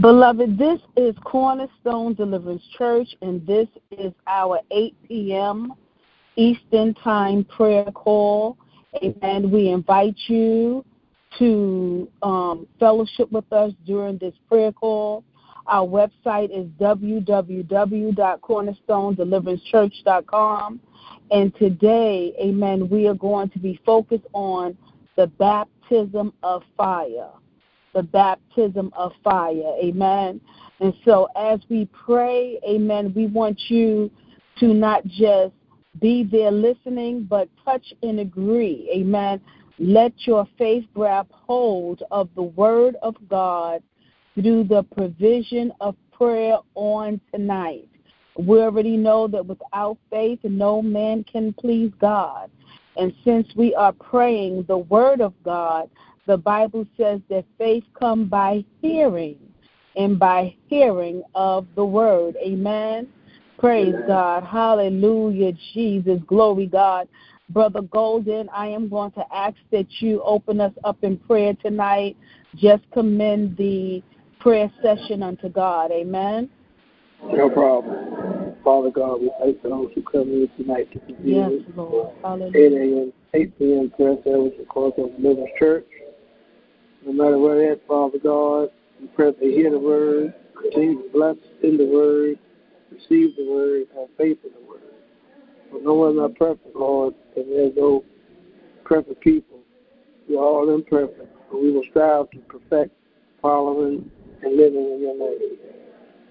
Beloved, this is Cornerstone Deliverance Church, and this is our 8 p.m. Eastern Time prayer call. And we invite you to um, fellowship with us during this prayer call. Our website is www.cornerstonedeliverancechurch.com. And today, amen, we are going to be focused on the baptism of fire the baptism of fire. Amen. And so as we pray, amen, we want you to not just be there listening, but touch and agree. Amen. Let your faith grab hold of the word of God through the provision of prayer on tonight. We already know that without faith, no man can please God. And since we are praying the word of God, the Bible says that faith comes by hearing, and by hearing of the word. Amen. Praise Amen. God. Hallelujah, Jesus. Glory, God. Brother Golden, I am going to ask that you open us up in prayer tonight. Just commend the prayer session unto God. Amen. No problem. Father God, we thank those who come here tonight to be Yes, Lord. Hallelujah. 8 a.m. 8 p.m. prayer service, of course, of Living Church no matter where they're at, Father God. We pray that they hear the word, continue to bless in the word, receive the word, have faith in the word. For no one's not perfect, Lord, and there's no perfect people. We are all imperfect, but we will strive to perfect following and living in your name.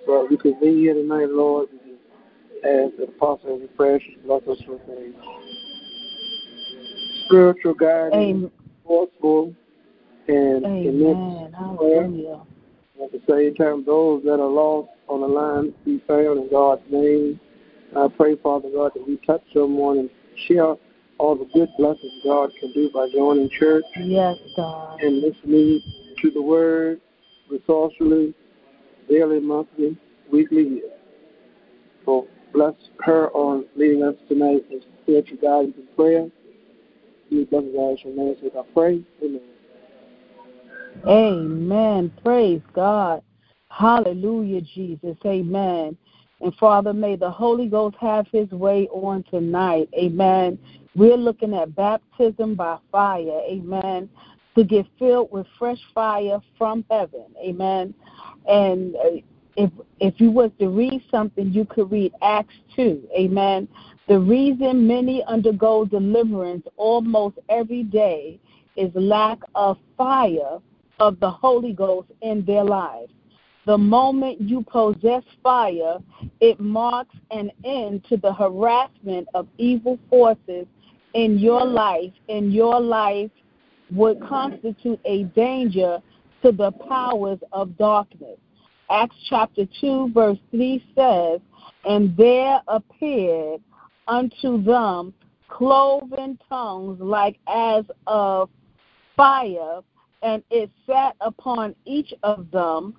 So we could be here tonight, Lord, as the apostle of precious bless us with a spiritual guidance, forceful, and Amen. Hallelujah. At the same time, those that are lost on the line be found in God's name. I pray, Father God, that we touch someone and share all the good blessings God can do by joining church. Yes, God. And listening to the word resourcefully, daily, monthly, weekly. So bless her on leading us tonight in spiritual guidance and prayer. You bless us your name, I pray. Amen. Amen. Praise God. Hallelujah, Jesus. Amen. And Father, may the Holy Ghost have his way on tonight. Amen. We're looking at baptism by fire. Amen. To get filled with fresh fire from heaven. Amen. And uh, if if you was to read something, you could read Acts 2. Amen. The reason many undergo deliverance almost every day is lack of fire of the Holy Ghost in their lives. The moment you possess fire, it marks an end to the harassment of evil forces in your life, and your life would constitute a danger to the powers of darkness. Acts chapter 2, verse 3 says, And there appeared unto them cloven tongues like as of fire and it sat upon each of them.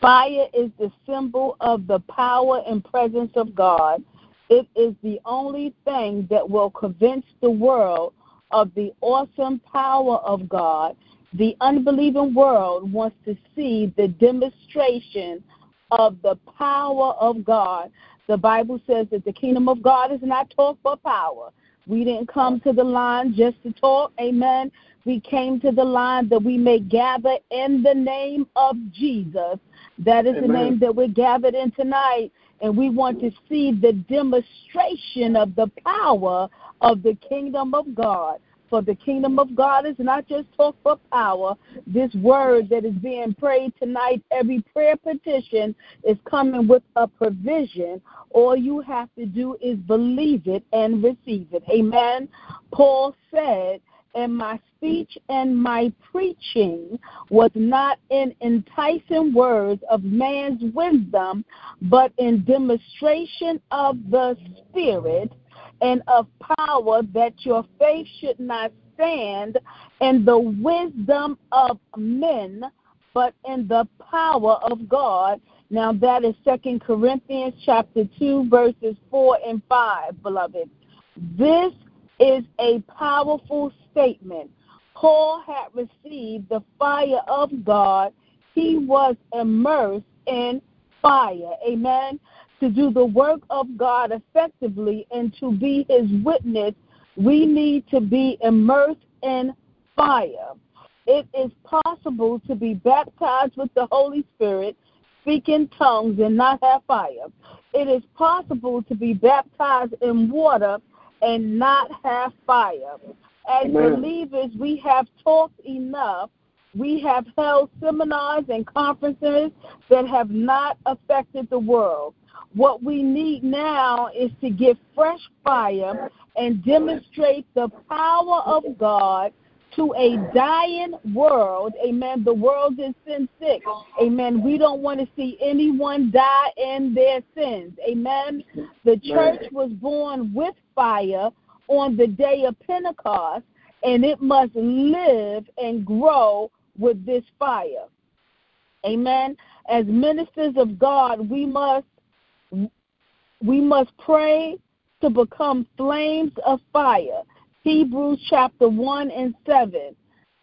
Fire is the symbol of the power and presence of God. It is the only thing that will convince the world of the awesome power of God. The unbelieving world wants to see the demonstration of the power of God. The Bible says that the kingdom of God is not talk but power. We didn't come to the line just to talk. Amen. We came to the line that we may gather in the name of Jesus. That is Amen. the name that we're gathered in tonight. And we want to see the demonstration of the power of the kingdom of God. For the kingdom of God is not just talk for power. This word that is being prayed tonight, every prayer petition is coming with a provision. All you have to do is believe it and receive it. Amen. Paul said, and my speech and my preaching was not in enticing words of man's wisdom, but in demonstration of the Spirit and of power, that your faith should not stand in the wisdom of men, but in the power of God. Now that is Second Corinthians chapter 2, verses 4 and 5, beloved. This is a powerful statement. Paul had received the fire of God he was immersed in fire. Amen. To do the work of God effectively and to be his witness, we need to be immersed in fire. It is possible to be baptized with the Holy Spirit, speak in tongues, and not have fire. It is possible to be baptized in water and not have fire. As Amen. believers, we have talked enough. We have held seminars and conferences that have not affected the world. What we need now is to get fresh fire and demonstrate the power of God to a dying world. Amen. The world is sin sick. Amen. We don't want to see anyone die in their sins. Amen. The church was born with fire on the day of Pentecost, and it must live and grow with this fire. Amen. As ministers of God, we must we must pray to become flames of fire. Hebrews chapter 1 and 7.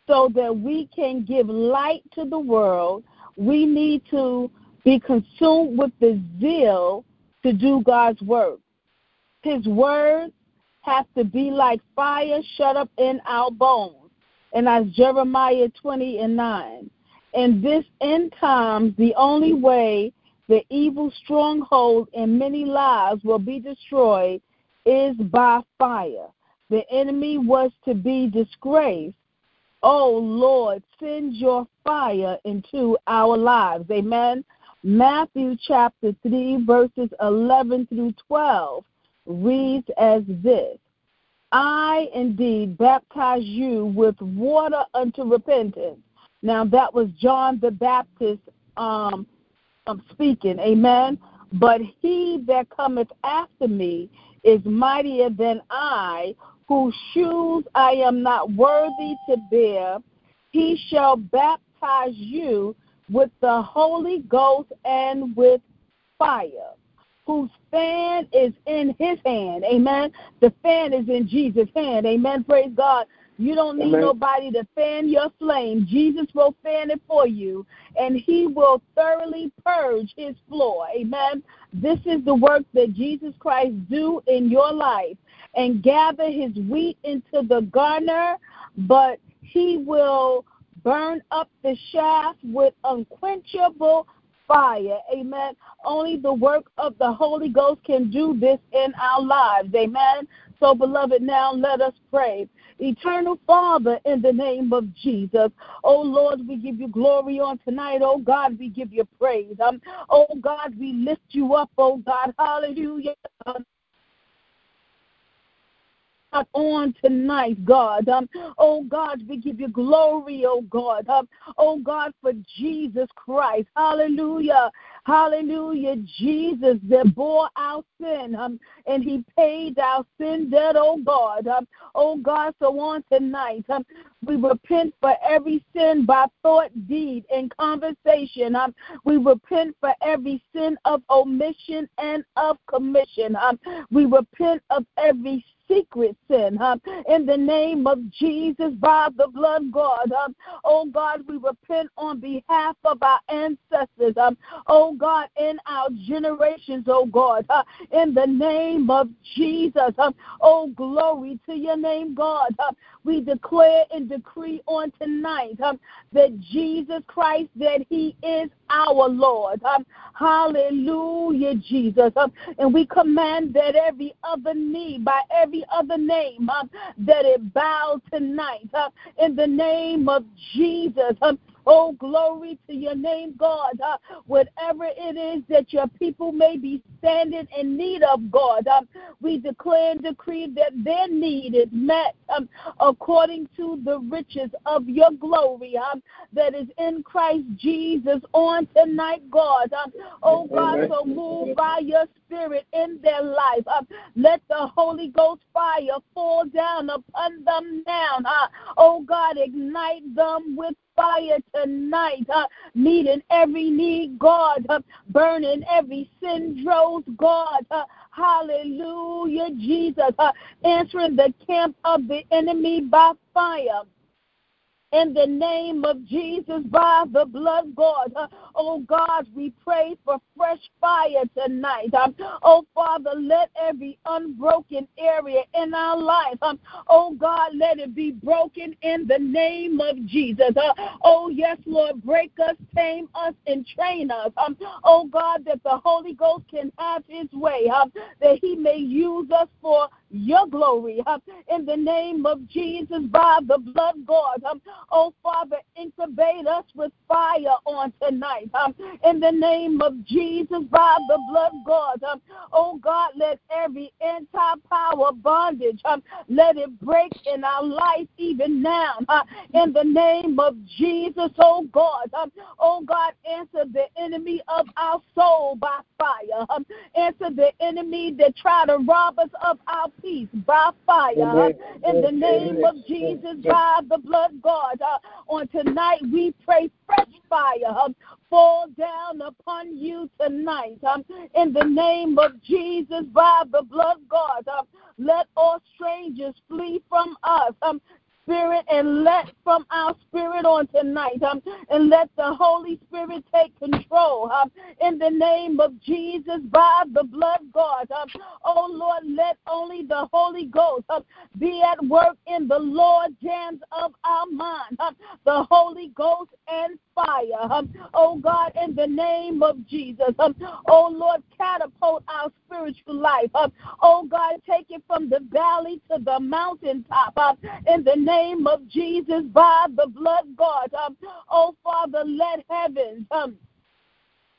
So that we can give light to the world, we need to be consumed with the zeal to do God's work. His words have to be like fire shut up in our bones. And as Jeremiah 20 and 9. In this end times, the only way the evil stronghold in many lives will be destroyed is by fire. The enemy was to be disgraced. Oh Lord, send your fire into our lives. Amen. Matthew chapter 3, verses 11 through 12 reads as this I indeed baptize you with water unto repentance. Now, that was John the Baptist um, um, speaking. Amen. But he that cometh after me is mightier than I, whose shoes I am not worthy to bear. He shall baptize you with the Holy Ghost and with fire, whose fan is in his hand. Amen. The fan is in Jesus' hand. Amen. Praise God. You don't need Amen. nobody to fan your flame. Jesus will fan it for you, and he will thoroughly purge his floor. Amen. This is the work that Jesus Christ do in your life and gather his wheat into the garner, but he will burn up the shaft with unquenchable fire. Amen. Only the work of the Holy Ghost can do this in our lives. Amen. So, beloved, now let us pray. Eternal Father, in the name of Jesus. Oh Lord, we give you glory on tonight. Oh God, we give you praise. Um, oh God, we lift you up. Oh God, hallelujah on tonight, God. Um, oh God, we give you glory, oh God. Um, oh God, for Jesus Christ. Hallelujah. Hallelujah. Jesus that bore our sin um, and he paid our sin debt, oh God. Um, oh God, so on tonight, um, we repent for every sin by thought, deed, and conversation. Um, we repent for every sin of omission and of commission. Um, we repent of every secret sin. Uh, in the name of Jesus, by the blood, God. Uh, oh God, we repent on behalf of our ancestors. Um, oh God, in our generations, oh God. In the name of Jesus. Um, oh, glory to your name, God. Uh, we declare and decree on tonight um, that Jesus Christ, that He is our Lord. Um, hallelujah, Jesus. Um, and we command that every other knee, by every other name, um, that it bow tonight. Uh, in the name of Jesus. Um, Oh, glory to your name, God. Uh, whatever it is that your people may be standing in need of, God, um, we declare and decree that their need is met um, according to the riches of your glory um, that is in Christ Jesus on tonight, God. Um, oh, God, so move by your spirit in their life. Let the Holy Ghost fire fall down upon them now. Uh, oh, God, ignite them with fire tonight, uh, meeting every need, God, uh, burning every sin droves, God. Uh, hallelujah, Jesus, answering the camp of the enemy by fire. In the name of Jesus by the blood, God. Uh, oh God, we pray for fresh fire tonight. Um, oh Father, let every unbroken area in our life, um, oh God, let it be broken in the name of Jesus. Uh, oh yes, Lord, break us, tame us, and train us. Um, oh God, that the Holy Ghost can have his way, that he may use us for your glory. Um, in the name of Jesus by the blood, God. Um, Oh, Father, incubate us with fire on tonight. Um, in the name of Jesus, by the blood, God. Um, oh, God, let every anti power bondage, um, let it break in our life even now. Uh, in the name of Jesus, oh, God. Um, oh, God, answer the enemy of our soul by fire. Um, answer the enemy that try to rob us of our peace by fire. In the name of Jesus, by the blood, God. Uh, on tonight, we pray fresh fire um, fall down upon you tonight. Um, in the name of Jesus, by the blood, God, um, let all strangers flee from us. Um, spirit and let from our spirit on tonight um, and let the Holy Spirit take control um, in the name of Jesus by the blood God. Um, oh Lord, let only the Holy Ghost um, be at work in the Lord jams of our mind. Um, the Holy Ghost and fire. Um, oh God, in the name of Jesus. Um, oh Lord, catapult our spiritual life. Um, oh God, take it from the valley to the mountaintop. Um, in the name of Jesus, by the blood God. Um, oh Father, let heavens. Um,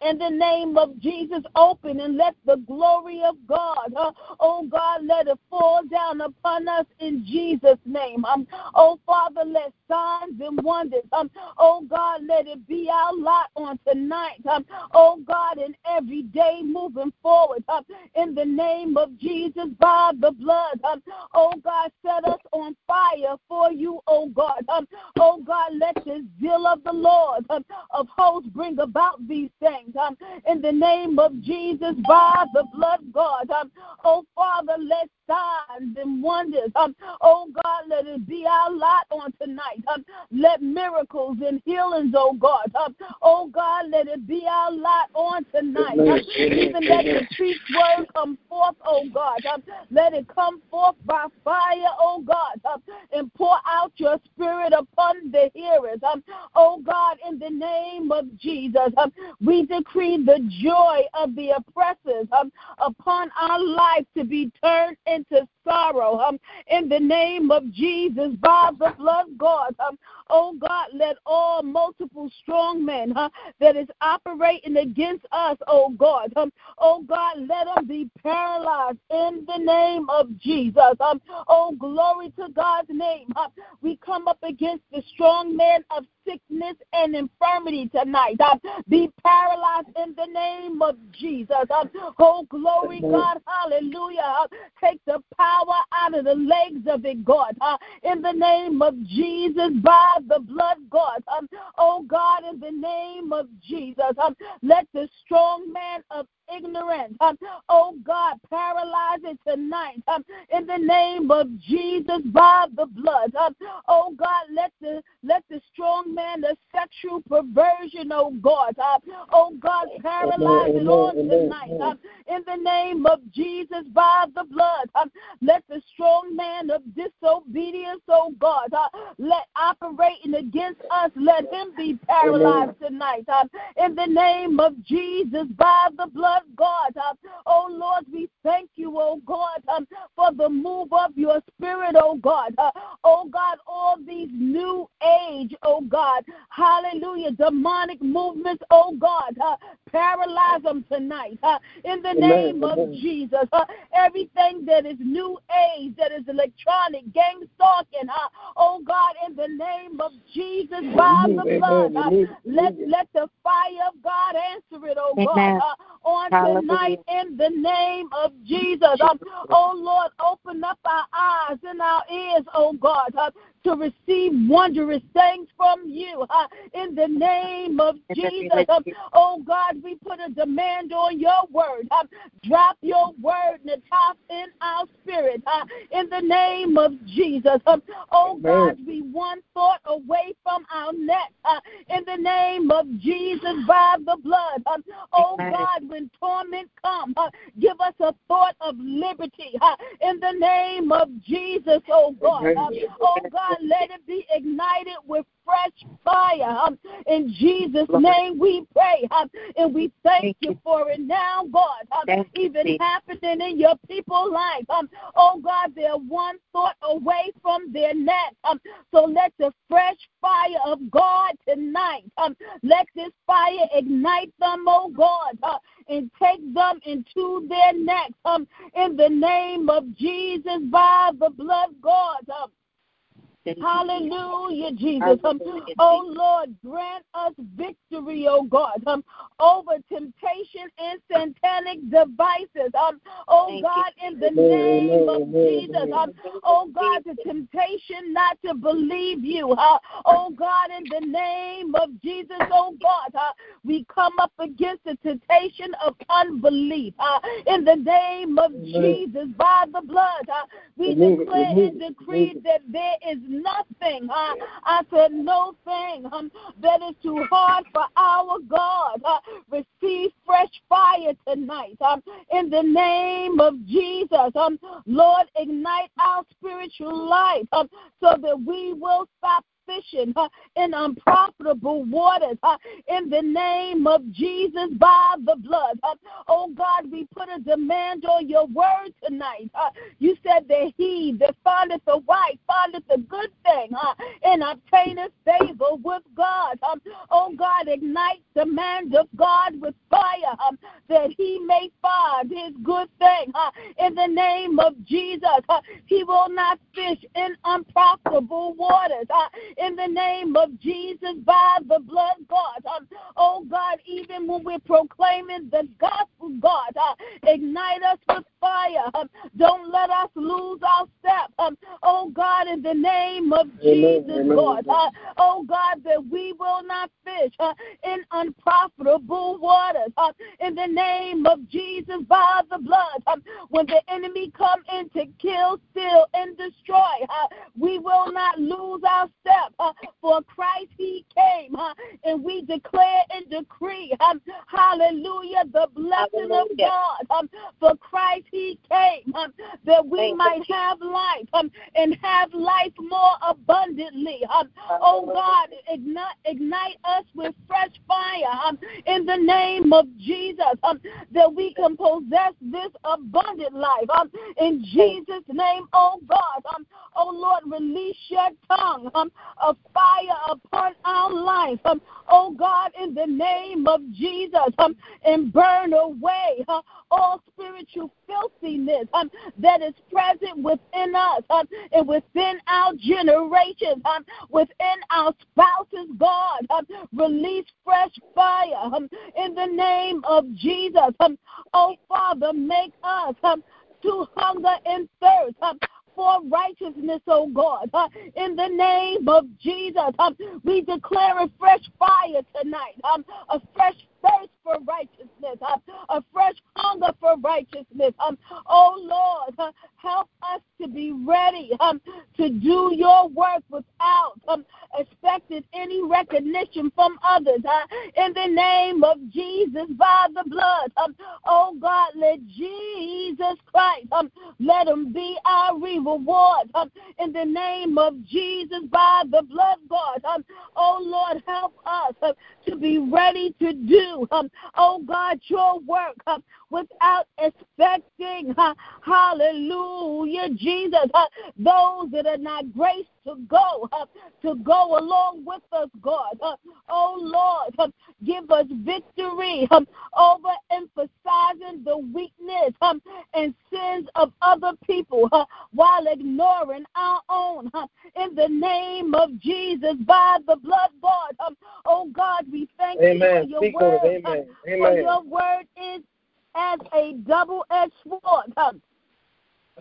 in the name of Jesus open and let the glory of God, uh, oh God, let it fall down upon us in Jesus' name. Um, oh Father, let signs and wonders, um, oh God, let it be our lot on tonight. Um, oh God, in every day moving forward, um, in the name of Jesus, by the blood, um, oh God, set us on fire for you, oh God. Um, oh God, let the zeal of the Lord um, of hosts bring about these things um, in the name of Jesus by the blood, God. Um, oh, Father, let signs and wonders, um, oh God, let it be our lot on tonight. Um, let miracles and healings, oh God, um, oh God, let it be our lot on tonight. Um, even let the preach word come forth, oh God. Um, let it come forth by fire, oh God, um, and pour out your spirit upon the hearers. Um, oh God, in the name of Jesus, um, we decree the joy of the oppressors um, upon our life to be turned into sorrow um, in the name of Jesus by the blood God. Um, oh God, let all multiple strong men huh, that is operating against us, oh God, um, oh God, let them be paralyzed in the name of Jesus. Um, oh, glory to God's name. Huh. We come up against the strong man of sickness and infirmity tonight. Uh, be paralyzed in the name of Jesus. Uh, oh, glory, God. Hallelujah. Uh, take the power out of the legs of it, God. In the name of Jesus, by the blood, God. Um, oh, God, in the name of Jesus, um, let the strong man of ignorance. Um, oh God, paralyze it tonight. Um, in the name of Jesus, by the blood. Um, oh God, let the let the strong man, the sexual perversion, oh God, uh, oh God, paralyze it on tonight. Um, in the name of Jesus, by the blood. Um, let the strong man of disobedience, oh God, uh, let operating against us, let him be paralyzed tonight. Um, in the name of Jesus, by the blood of God. Uh, oh Lord, we thank you, oh God, um, for the move of your spirit, oh God. Uh, oh God, all these new age, oh God, hallelujah, demonic movements, oh God, uh, paralyze them tonight uh, in the name Amen. of Jesus. Uh, everything that is new age, that is electronic, gang stalking, uh, oh God, in the name of Jesus, by the blood, uh, let, let the fire of God answer it, oh God, uh, on on tonight in the name of Jesus. Um, oh Lord, open up our eyes and our ears, oh God, uh, to receive wondrous things from you uh, in the name of Jesus. Um, oh God, we put a demand on your word. Um, drop your word, Nataf, in our spirit uh, in the name of Jesus. Um, oh God, we one thought away from our neck uh, in the name of Jesus by the blood. Um, oh God, when torment comes, uh, give us a thought of liberty uh, in the name of Jesus, oh God. Uh, oh God, let it be ignited with fresh fire. Um, in Jesus' name we pray. Um, and we thank you for it now, God. Um, even happening in your people's life. Um, oh God, they're one thought away from their neck. Um, so let the fresh fire of God tonight, let this fire ignite them, oh God, uh, and take them into their necks. Um, in the name of Jesus, by the blood God. Hallelujah, Jesus. Um, oh Lord, grant us victory, oh God, um, over temptation and satanic devices. Um, oh God, in the name of Jesus. Um, oh God, the temptation not to believe you. Uh, oh God, in the name of Jesus, oh God, uh, we come up against the temptation of unbelief. Uh, in the name of Jesus, by the blood, uh, we declare and decree that there is nothing. I said, no thing um, that is too hard for our God. Uh, receive fresh fire tonight um, in the name of Jesus. Um, Lord, ignite our spiritual life um, so that we will stop in unprofitable waters in the name of Jesus by the blood. Oh God, we put a demand on your word tonight. You said that he that findeth a wife findeth a good thing and obtaineth favor with God. Oh God, ignite the man of God with fire that he may find his good thing in the name of Jesus. He will not fish in unprofitable waters. Uh, in the name of Jesus by the blood, God. Um, oh, God, even when we're proclaiming the gospel, God, uh, ignite us with fire. Um, don't let us lose our step. Um, oh, God, in the name of Jesus, Amen. God. Uh, oh, God, that we will not fish uh, in unprofitable waters. Uh, in the name of Jesus by the blood. Um, when the enemy come in to kill, steal, and destroy, we will not lose our step for Christ he came, and we declare and decree, hallelujah, the blessing hallelujah. of God. For Christ he came, um, that we Thank might you. have life um, and have life more abundantly. Um, oh God, ignite, ignite us with fresh fire um, in the name of Jesus, um, that we can possess this abundant life. Um, in Jesus' name, oh God, um, oh Lord, release your tongue of fire upon our life, um, oh God, in the name of Jesus, and burn away uh, all spiritual filthiness um, that is present within us um, and within our generations, um, within our spouses, God. Um, release fresh fire um, in the name of Jesus. Um, oh, Father, make us to hunger and thirst for righteousness, oh God. Uh, in the name of Jesus, um, we declare a fresh fire tonight, um, a fresh thirst for righteousness, uh, a fresh hunger for righteousness. Um, oh Lord, uh, help us to be ready um, to do your work without um, expecting any recognition from others. Uh, in the name of Jesus, by the blood. Um, oh God, let Jesus Christ, um, let him be our reward. Um, in the name of Jesus, by the blood, God. Um, oh Lord, help us to be ready to do, um, oh God, your work um, without expecting, hallelujah, Jesus, those that are not graced to go, to go along with us, God. Oh Lord, give us victory um, over emphasizing the weakness um, and sins of other people uh, while ignoring our own. In the name of Jesus, by the blood, God. Oh God, we thank Amen. you for your Speak word. Amen. Amen. for your word is as a double-edged sword.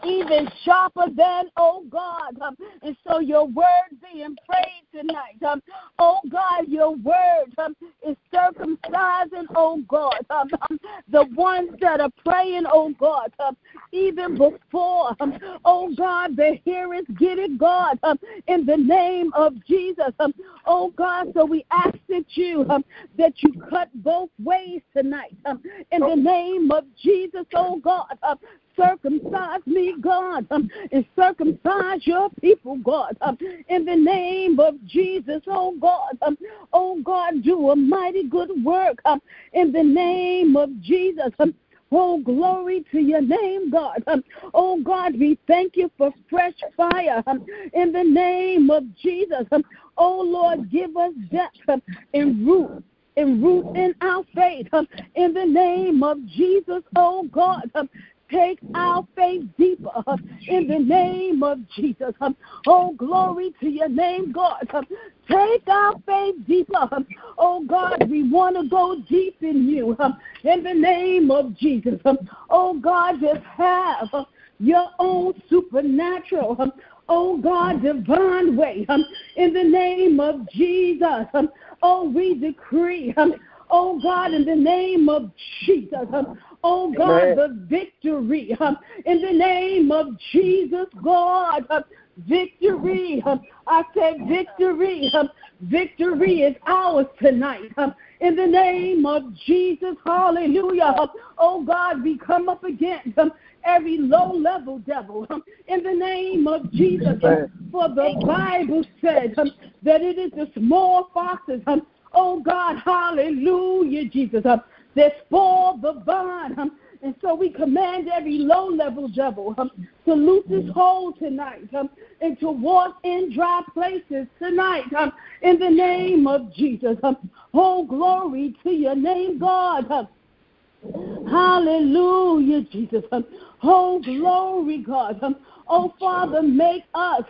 Even sharper than, oh God. Um, and so your word being prayed tonight. Um, oh God, your word um, is circumcising, oh God. Um, um, the ones that are praying, oh God, um, even before, um, oh God, the hearers get it, God, um, in the name of Jesus. Um, oh God, so we ask that you um, that you cut both ways tonight. Um, in the name of Jesus, oh God. Um, circumcise me, God, um, and circumcise your people, God, um, in the name of Jesus, oh God, um, oh God, do a mighty good work um, in the name of Jesus. Um, Oh, glory to your name, God. Um, oh, God, we thank you for fresh fire um, in the name of Jesus. Um, oh, Lord, give us depth um, and root and root in our faith um, in the name of Jesus, oh God. Um, take our faith deeper um, in the name of Jesus. Um, oh, glory to your name, God. Um, take our faith deeper. Oh, God, we want to go deep in you in the name of Jesus. Oh, God, just have your own supernatural. Oh God, divine way, um, in the name of Jesus. Um, oh, we decree, um, oh God, in the name of Jesus, um, oh God, the victory, um, in the name of Jesus, God, um, victory. Um, I said victory. Um, victory is ours tonight. Um, in the name of Jesus, hallelujah. Um, oh God, we come up against every low level devil in the name of Jesus. For the Bible said that it is the small foxes. Oh God, hallelujah, Jesus. That spoil the vine. Um, and so we command every low level devil um, to loose his hold tonight um, and to walk in dry places tonight um, in the name of Jesus. Um, oh, glory to your name, God. Um, hallelujah, Jesus. Oh, glory, God. Um, oh, Father, make us.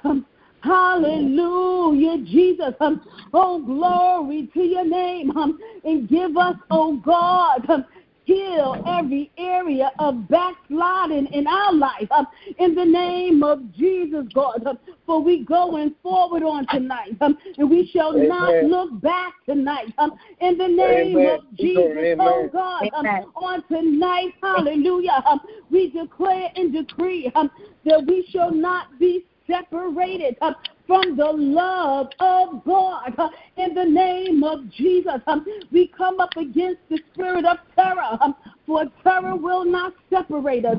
Hallelujah, Jesus. Um, oh, glory to your name. Um, and give us, oh God, um, heal every area of backsliding in our life. Um, in the name of Jesus, God. Um, for we going forward on tonight. Um, and we shall Amen. not look back tonight. Um, in the name Amen. of Jesus, Amen. oh God. Um, on tonight, hallelujah. Um, we declare and decree um, that we shall not be separated uh, from the love of God. Uh, in the name of Jesus, um, we come up against the spirit of terror, for terror will not separate us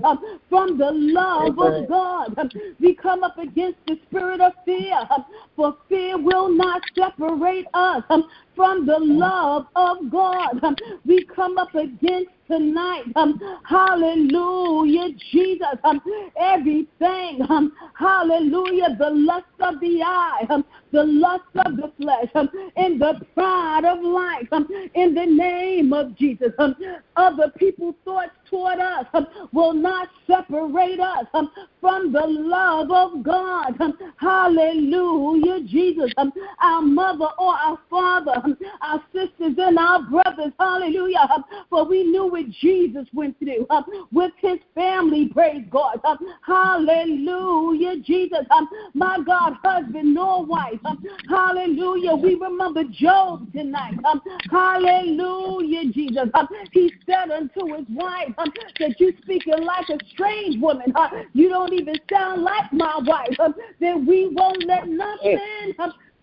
from the love of God. We come up against the spirit of fear, for fear will not separate us from the love of God. We come up against tonight. Um, hallelujah, Jesus. Um, everything. Um, hallelujah. The lust of the eye, um, the lust of the flesh, um, and the pride of life. Um, in the name of Jesus. Um, other people's thoughts toward us um, will not separate us um, from the love of God. Um, hallelujah, Jesus. Um, our mother or our father, um, our sisters and our brothers. Hallelujah. Um, for we knew what Jesus went through with his family. Praise God. Hallelujah, Jesus. My God, husband nor wife. Hallelujah. We remember Job tonight. Hallelujah, Jesus. He said unto his wife um, that you speaking like a strange woman. Uh, you don't even sound like my wife. Um, then we won't let nothing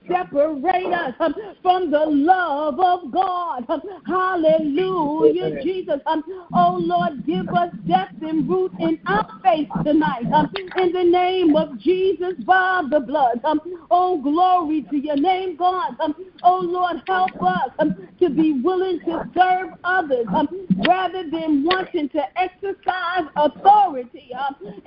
separate us um, from the love of God. Um, hallelujah, Jesus. Um, oh Lord, give us depth and root in our faith tonight. In the name of Jesus, by the blood. Oh, glory to your name, God. Oh Lord, help us to be willing to serve others rather than wanting to exercise authority.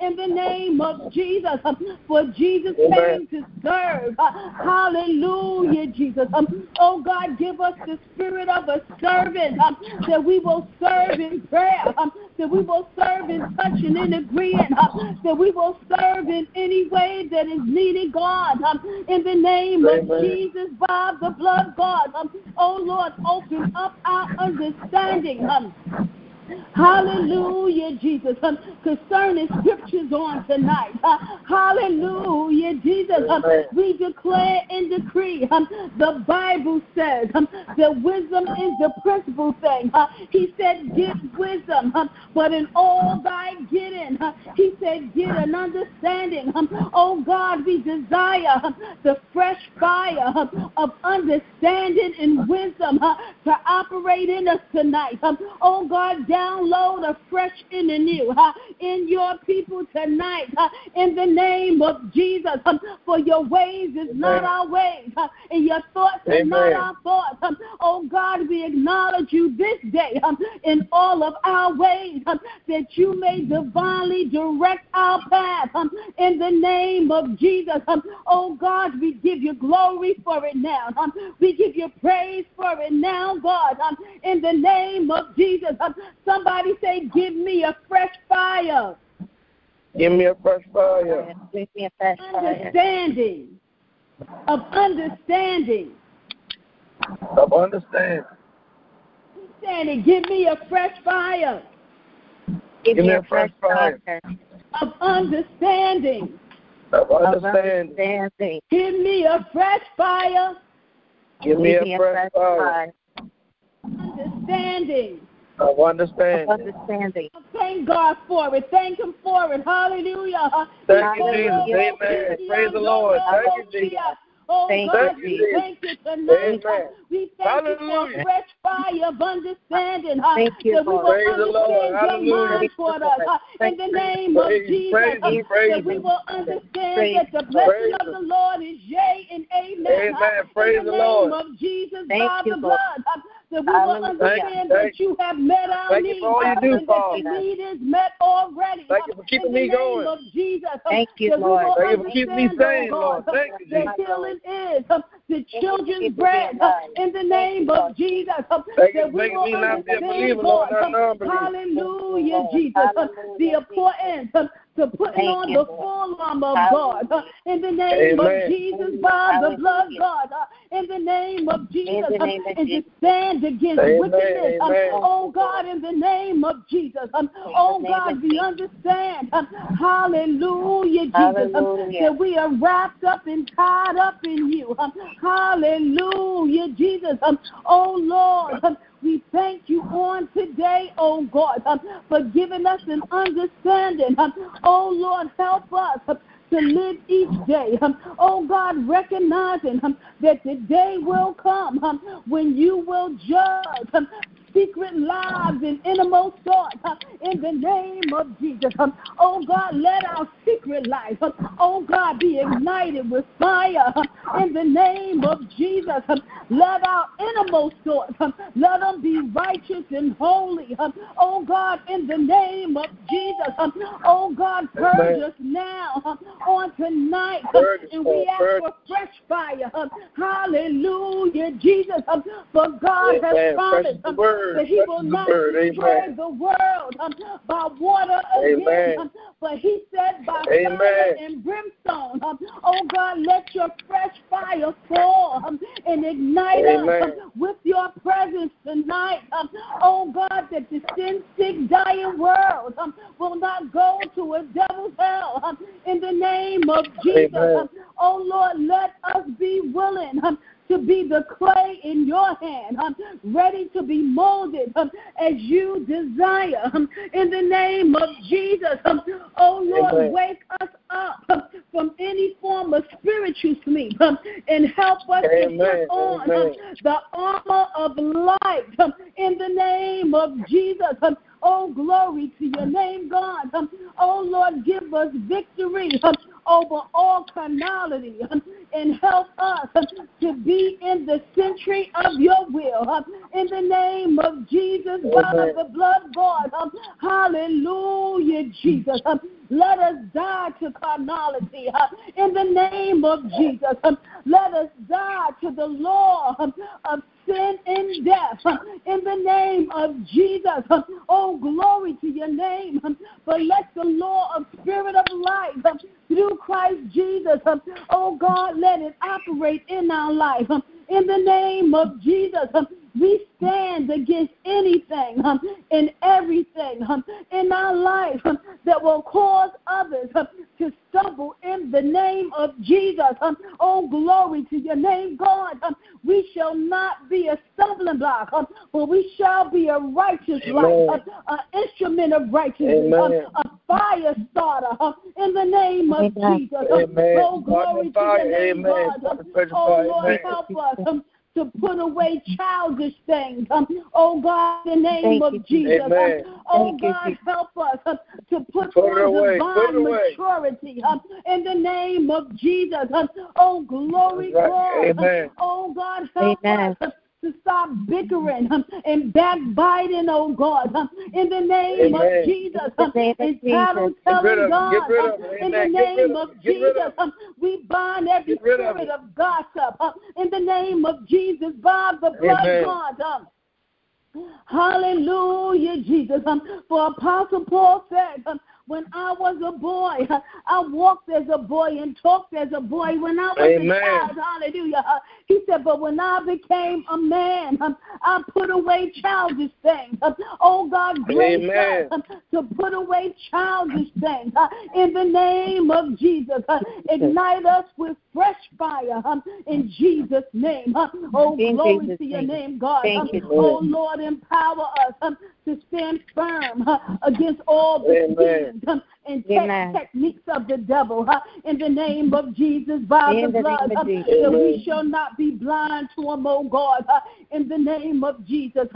In the name of Jesus, for Jesus came to serve. Uh, hallelujah Hallelujah, Jesus. Um, oh God, give us the spirit of a servant um, that we will serve in prayer, um, that we will serve in touching and agreeing, um, that we will serve in any way that is needed, God. Um, in the name Amen. of Jesus, by the blood, God. Um, oh Lord, open up our understanding. Um, Hallelujah, Jesus. Um, concerning scriptures on tonight. Uh, hallelujah, Jesus. Um, we declare and decree. Um, the Bible says um, that wisdom is the principal thing. Uh, he said, Get wisdom, um, but in all thy getting, uh, he said, Get an understanding. Um, oh God, we desire um, the fresh fire um, of understanding and wisdom uh, to operate in us tonight. Um, oh God, download a fresh in the new uh, in your people tonight uh, in the name of Jesus. Um, for your ways is Amen. not our ways, uh, and your thoughts are not our thoughts. Um, oh God, we acknowledge you this day um, in all of our ways that you may divinely direct our path in the name of Jesus. Oh God, we give you glory for it now. We give you praise for it now, God, in the name of Jesus. Somebody say, Give me a fresh fire, Give me a fresh fire. Give me a fresh fire. understanding of understanding. Of understand. Standing, give me a fresh fire Give me a fresh fire. of understanding. Of Of understanding. Give me a fresh fire, Give me a fresh fire. understanding. Of Of understanding. Thank God for it. Thank Him for it. Hallelujah. Thank you, Jesus. Amen. Praise the Lord. Oh, thank you, Jesus. Oh Thank God, you, we thank you tonight. Amen. We thank you Hallelujah. for fresh fire of understanding. huh, Thank you, that we will Lord. Praise the Lord. understand your Hallelujah. mind toward us. huh, in the name of Praise, Jesus. praise huh, praise that we will understand Praise that the blessing of the Lord is yea and amen. Amen. huh, Praise in the the name Lord. of Jesus Thank by you, the Lord. blood. huh, that we will Hallelujah. understand that you. you have met our Thank you needs. for all you do, and that Father. the need is met already. Thank you for keeping in the me name going. of Jesus. huh, Thank you, that we Lord. will Thank you for keeping me understand, sane, oh Lord. Thank you, that Jesus. healing is uh, the for children's keeping bread uh, in the name of Jesus. uh, Thank you That for we making will me not be a believer, Lord, God, not non-believer. hallelujah, Jesus, the importance to putting Thank on you, the full armor of Hallelujah. God uh, in the name of Jesus by the blood, God, uh, in the name of Jesus, name of and to stand against Amen, wickedness. um, amen. Oh God, in the name of Jesus, um, oh God, we understand, um, hallelujah, Jesus, Hallelujah. that we are wrapped up and tied up in you. Hallelujah, Jesus. Oh Lord, we thank you on today, oh God, um, for giving us an understanding. Oh Lord, help us. um, to live each day. Um, oh God, recognizing um, that the day will come um, when you will judge secret lives and innermost thoughts in the name of Jesus. Oh God, let our secret life, oh God, be ignited with fire in the name of Jesus. Let our innermost thoughts, let them be righteous and holy. Oh God, in the name of Jesus. Oh God, purge us now on tonight. and we ask for fresh fire. hallelujah, Jesus. for God has promised Fresh is the word. that He will not word. destroy the world um, by water again. Amen. Um, but He said by Amen. fire and brimstone. Um, oh God, let your fresh fire fall um, and ignite us Amen. um, with your presence tonight. Um, oh God, that the sin sick, dying world um, will not go to a devil's hell. Um, in the name of Jesus. Um, oh Lord, let us be willing. To be the clay in your hand, um, ready to be molded um, as you desire. Um, in the name of Jesus, um, oh Lord, Amen. wake us up um, from any form of spiritual sleep um, and help us Amen. to put on um, the armor of light um, in the name of Jesus. Um, Oh, glory to your name, God. Um, oh, Lord, give us victory um, over all carnality and help us to be in the century of your will. in the name of Jesus, by of the blood, God. Hallelujah, Jesus. Let us die to carnality in the name of Jesus. Let us die to the law of sin and death in the name of Jesus. Oh, glory to your name. But let the law of spirit of life um, through Christ Jesus, um, oh God, let it operate in our life. In the name of Jesus, we stand against anything um, and everything in our life that will cause others to stumble in the name of Jesus. Oh, glory to your name, God. We shall not be a stumbling block, but we shall be a righteous life, an instrument of righteousness, a fire starter in the name of Jesus. Oh, glory to your name, God. Oh, Lord, help us to put away childish things. Um, oh God, in the name Thank of you, Jesus. Um, oh Thank God, Jesus. help us um, to put, Put on away, put divine away. maturity um, in the name of Jesus. Um, oh glory, That's right. glory. Amen. Oh God, help Amen. us. To stop bickering um, and backbiting, oh God, in the name Amen. of Jesus, In the um, name of and Jesus. tattle Get rid telling. God, Get rid of it. in the Amen. Get rid name of of it. Get rid Jesus, of it. um, we bind every Get rid of spirit of gossip um, in the name of Jesus by the blood Amen. God. um, Hallelujah, Jesus. Um, for Apostle Paul said, when I was a boy, uh, I walked as a boy and talked as a boy. When I was Amen. a child, hallelujah. He said, but when I became a man, um, I put away childish things. Um, Oh God, grace us to put away childish things. uh, In the name of Jesus, uh, ignite us with fresh fire um, in Jesus' name. uh, Oh, In glory Jesus' to your name. name, God. Thank Um, you, Oh, Lord, empower us to stand firm against all the Amen. schemes and Amen. techniques of the devil. uh, In the name of Jesus, by In the the blood, of Jesus. that we shall not be blind to them, oh God. uh, In the name of Jesus,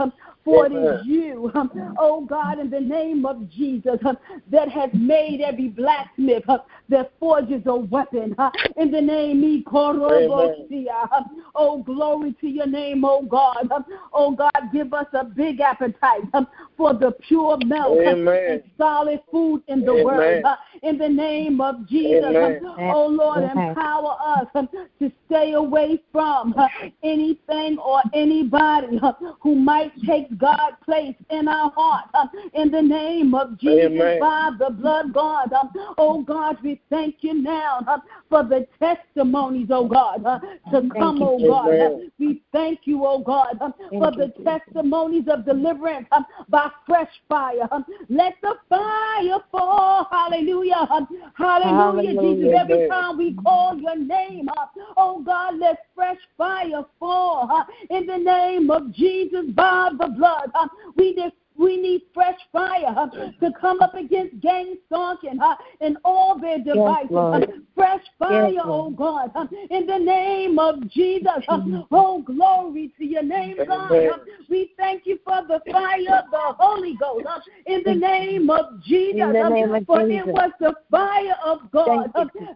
for it Amen. is you, um, oh God, in the name of Jesus, um, that has made every blacksmith uh, that forges a weapon. uh, In the name of Korobosia. um, Oh, glory to your name, oh God. Um, Oh God, give us a big appetite um, for the pure milk um, Amen. and solid food in the Amen. word. uh, In the name of Jesus. um, Amen. Oh Lord, Amen. empower us um, to stay away from uh, anything or anybody who might take God's place in our heart. uh, In the name of Jesus, Amen. by the blood, God. um, Oh God, we thank you now uh, for the testimonies, oh God, uh, to come, you, oh God. Uh, We thank you, oh God, Thank for the Jesus. testimonies of deliverance by fresh fire. Let the fire fall. Hallelujah. um, Hallelujah, Jesus. Hallelujah. Every time we call your name up, oh God, let fresh fire fall uh, in the name of Jesus by the blood. uh, We just we need fresh fire uh, to come up against gang stalking uh, and all their devices. Lord. uh, fresh fire, Yes, oh God, in the name of Jesus. uh, oh, glory to your name, God. We thank you for the fire of the Holy Ghost in the name of Jesus. Name of for Jesus. it was the fire of God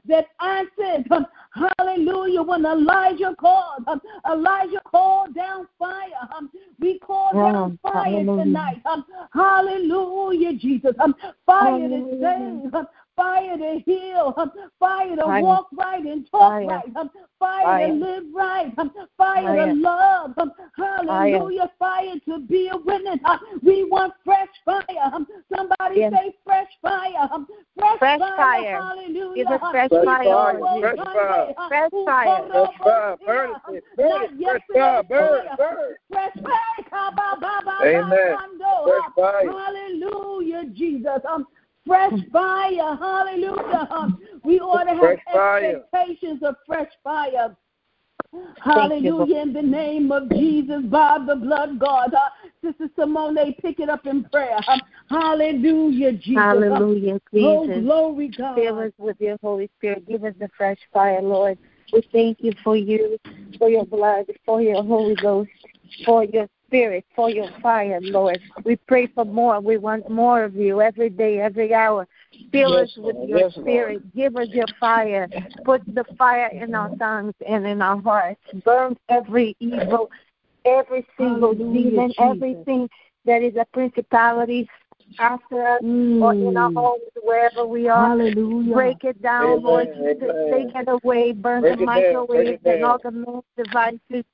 that answered. Hallelujah. When Elijah called, um, Elijah called down fire. Um, we call down Oh, fire hallelujah. tonight. Um, hallelujah, Jesus. Um, fire to Hallelujah. save. Um, fire to heal. Um, fire to Fire. walk right and talk Fire. right. Um, fire, Fire. to live right. Um, fire, Fire. to love. Um, hallelujah. Fire. to be a witness. Um, we want fresh fire. Um, somebody Yes. say fresh fire. Um, fresh, Fresh fire. fire. Hallelujah. Give us Um, fresh Fresh fire, fire. Lord Fresh fire. Fresh fire. Fresh fire. Burn it. Burn it. Fresh fire. Burn it. Burn it. Fresh fire. Amen. Fresh fire. Hallelujah, Jesus. Um, fresh fire. Hallelujah. Um, we ought to have Fresh fire. expectations of fresh fire. Hallelujah. In the name of Jesus, by the blood, God. Uh, Sister Simone, pick it up in prayer. Um, hallelujah, Jesus. Um, Hallelujah, Oh, Jesus. glory, God. Fill us with your Holy Spirit. Give us the fresh fire, Lord. We thank you for you, for your blood, for your Holy Ghost, for your spirit, for your fire, Lord. We pray for more. We want more of you every day, every hour. Fill Yes, us with Lord. your Yes, Lord. spirit. Give us your fire. Put the fire in our tongues and in our hearts. Burn every evil, every single Hallelujah, demon, Jesus. everything that is a principality after us or in our Mm. homes, wherever we are. Hallelujah. Break it down, Amen, Lord Jesus. amen. Take it away. Burn Break the it down, break microwaves it down. and all the mass devices.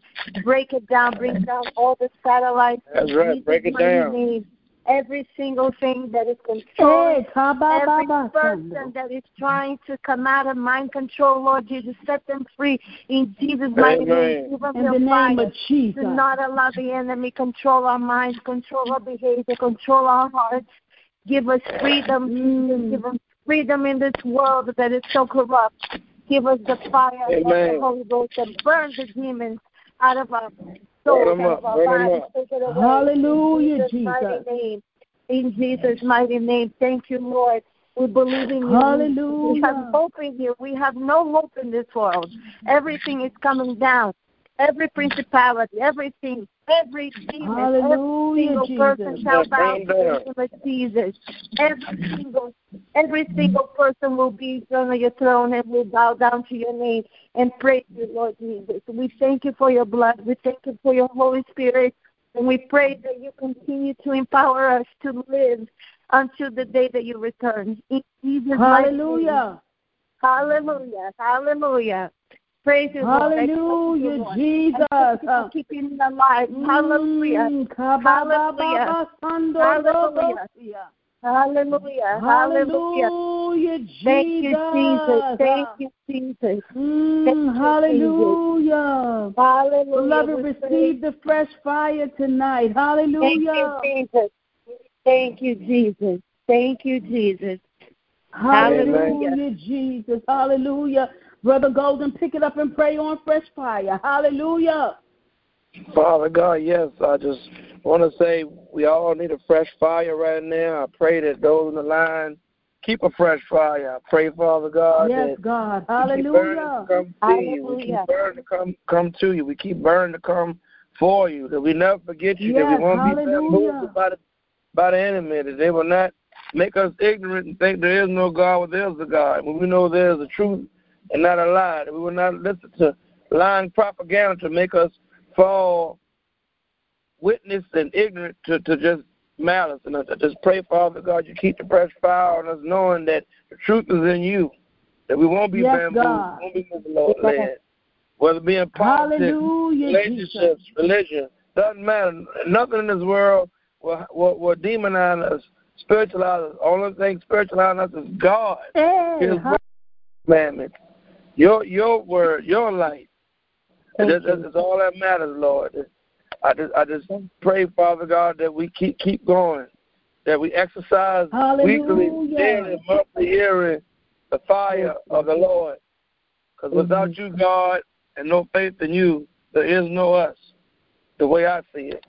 Break it down. Bring down all the satellites. That's right. Jesus' Break it down. name. Every single thing that is Hey, controlling ka ba ba every person that is trying to come out of mind control, Lord Jesus, set them free in Jesus' mighty name. Give them In the name of Jesus. Do not allow the enemy control our minds, control our behavior, control our hearts. Give us freedom, Jesus. Mm. Give us freedom in this world that is so corrupt. Give us the fire Amen. of the Holy Ghost that burns the demons out of our souls, Burn 'em out up, of our burn 'em bodies. up. Take it away. Hallelujah, in Jesus' mighty name. In Jesus' mighty name. Thank you, Lord. We believe in you. Hallelujah. We have hope in you. We have no hope in this world. Everything is coming down. Every principality, everything, every demon, Hallelujah, every single person shall Yeah, bow bring to the down. name of Jesus. Every single, every single person will be on your throne and will bow down to your name and praise you, Lord Jesus. We thank you for your blood. We thank you for your Holy Spirit. And we pray that you continue to empower us to live until the day that you return. In Jesus' Hallelujah. Hallelujah. Hallelujah. Praise you, Lord. I thank you, Hallelujah, Lord. Jesus. Keeping alive. Hallelujah. Mm, kabababa, Hallelujah. Hallelujah. Hallelujah. Hallelujah, Jesus. Thank you, Jesus. Thank you, Jesus. Mm, Thank you, hallelujah. Hallelujah. Beloved, receive the fresh fire tonight. Hallelujah. Thank you, Jesus. Thank you, Jesus. Thank you, Jesus. Hallelujah, Jesus. Hallelujah. Brother Golden, pick it up and pray on fresh fire. Hallelujah. Father God, yes, I just want to say we all need a fresh fire right now. I pray that those on the line keep a fresh fire. I pray, Father God, Yes, that God. we keep burning Hallelujah. to come to you. We keep burning to come come to you. We keep burning to come for you. That we never forget you. that Yes, we won't be hallelujah. bamboozled by the by the enemy. That they will not make us ignorant and think there is no God where there is a God. When we know there is a truth and not a lie. That we will not listen to lying propaganda to make us fall witness and ignorant to, to just malice. And I just pray, Father God, you keep the fresh fire on us, knowing that the truth is in you. That we won't be Yes, bamboozled, God. won't be Lord led. Whether it be in politics, Hallelujah, relationships, Jesus. religion, doesn't matter. Nothing in this world will, will, will demonize us, spiritualize us. Only thing spiritualizing us is God. Hey, His commandments. Your your word, your light. And Thank that, that's all that matters, Lord. I just I just pray, Father God, that we keep keep going, that we exercise weekly, daily, monthly, yearly, the fire of the Lord. Because without you, God, and no faith in you, there is no us. The way I see it,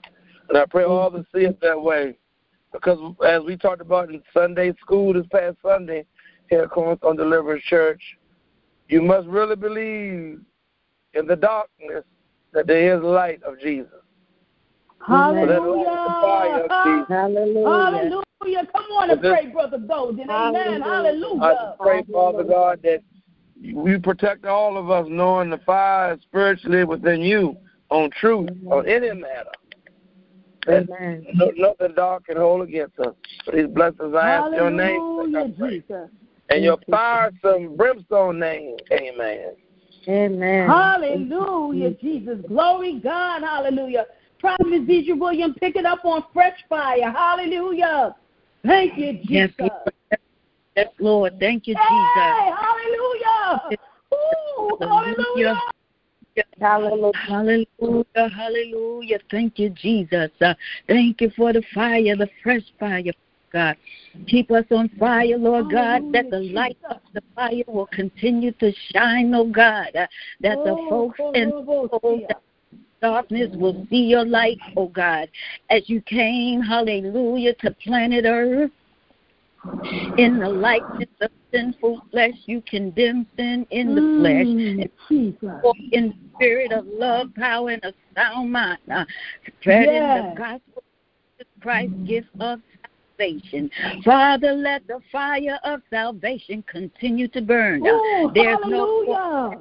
and I pray all to see it that way. Because as we talked about in Sunday school this past Sunday here at Cornerstone Deliverance Church, you must really believe in the darkness that there is light of Jesus. Hallelujah. Hallelujah. Hallelujah. Come on and pray, Brother Golden. Amen. Hallelujah. I pray, Father God, that you protect all of us knowing the fire spiritually within you on truth, on any matter. Amen. no, nothing dark can hold against us. For these blessings I ask your name. Hallelujah, Jesus. And your fire some brimstone name. Amen. Amen. Hallelujah, Jesus. Glory God. Hallelujah. Prophet Deidre William, pick it up on fresh fire. Hallelujah. Thank you, Yes, Jesus. Lord. Yes, Lord. Thank you, Jesus. Hey, hallelujah. Ooh, hallelujah. Hallelujah. Hallelujah, hallelujah. Thank you, Jesus. Uh, thank you for the fire, the fresh fire, God. Keep us on fire, Lord God, that the light of the fire will continue to shine, oh God, uh, that the Oh, folks in Korobosia. darkness will see your light, oh God, as you came, hallelujah, to planet Earth. In the likeness of sinful flesh, you condemn sin in the flesh Mm, walk in the spirit of love, power, and a sound mind, uh, spreading Yes. the gospel of Christ, gift of salvation. Father, let the fire of salvation continue to burn. Ooh, There's no hallelujah.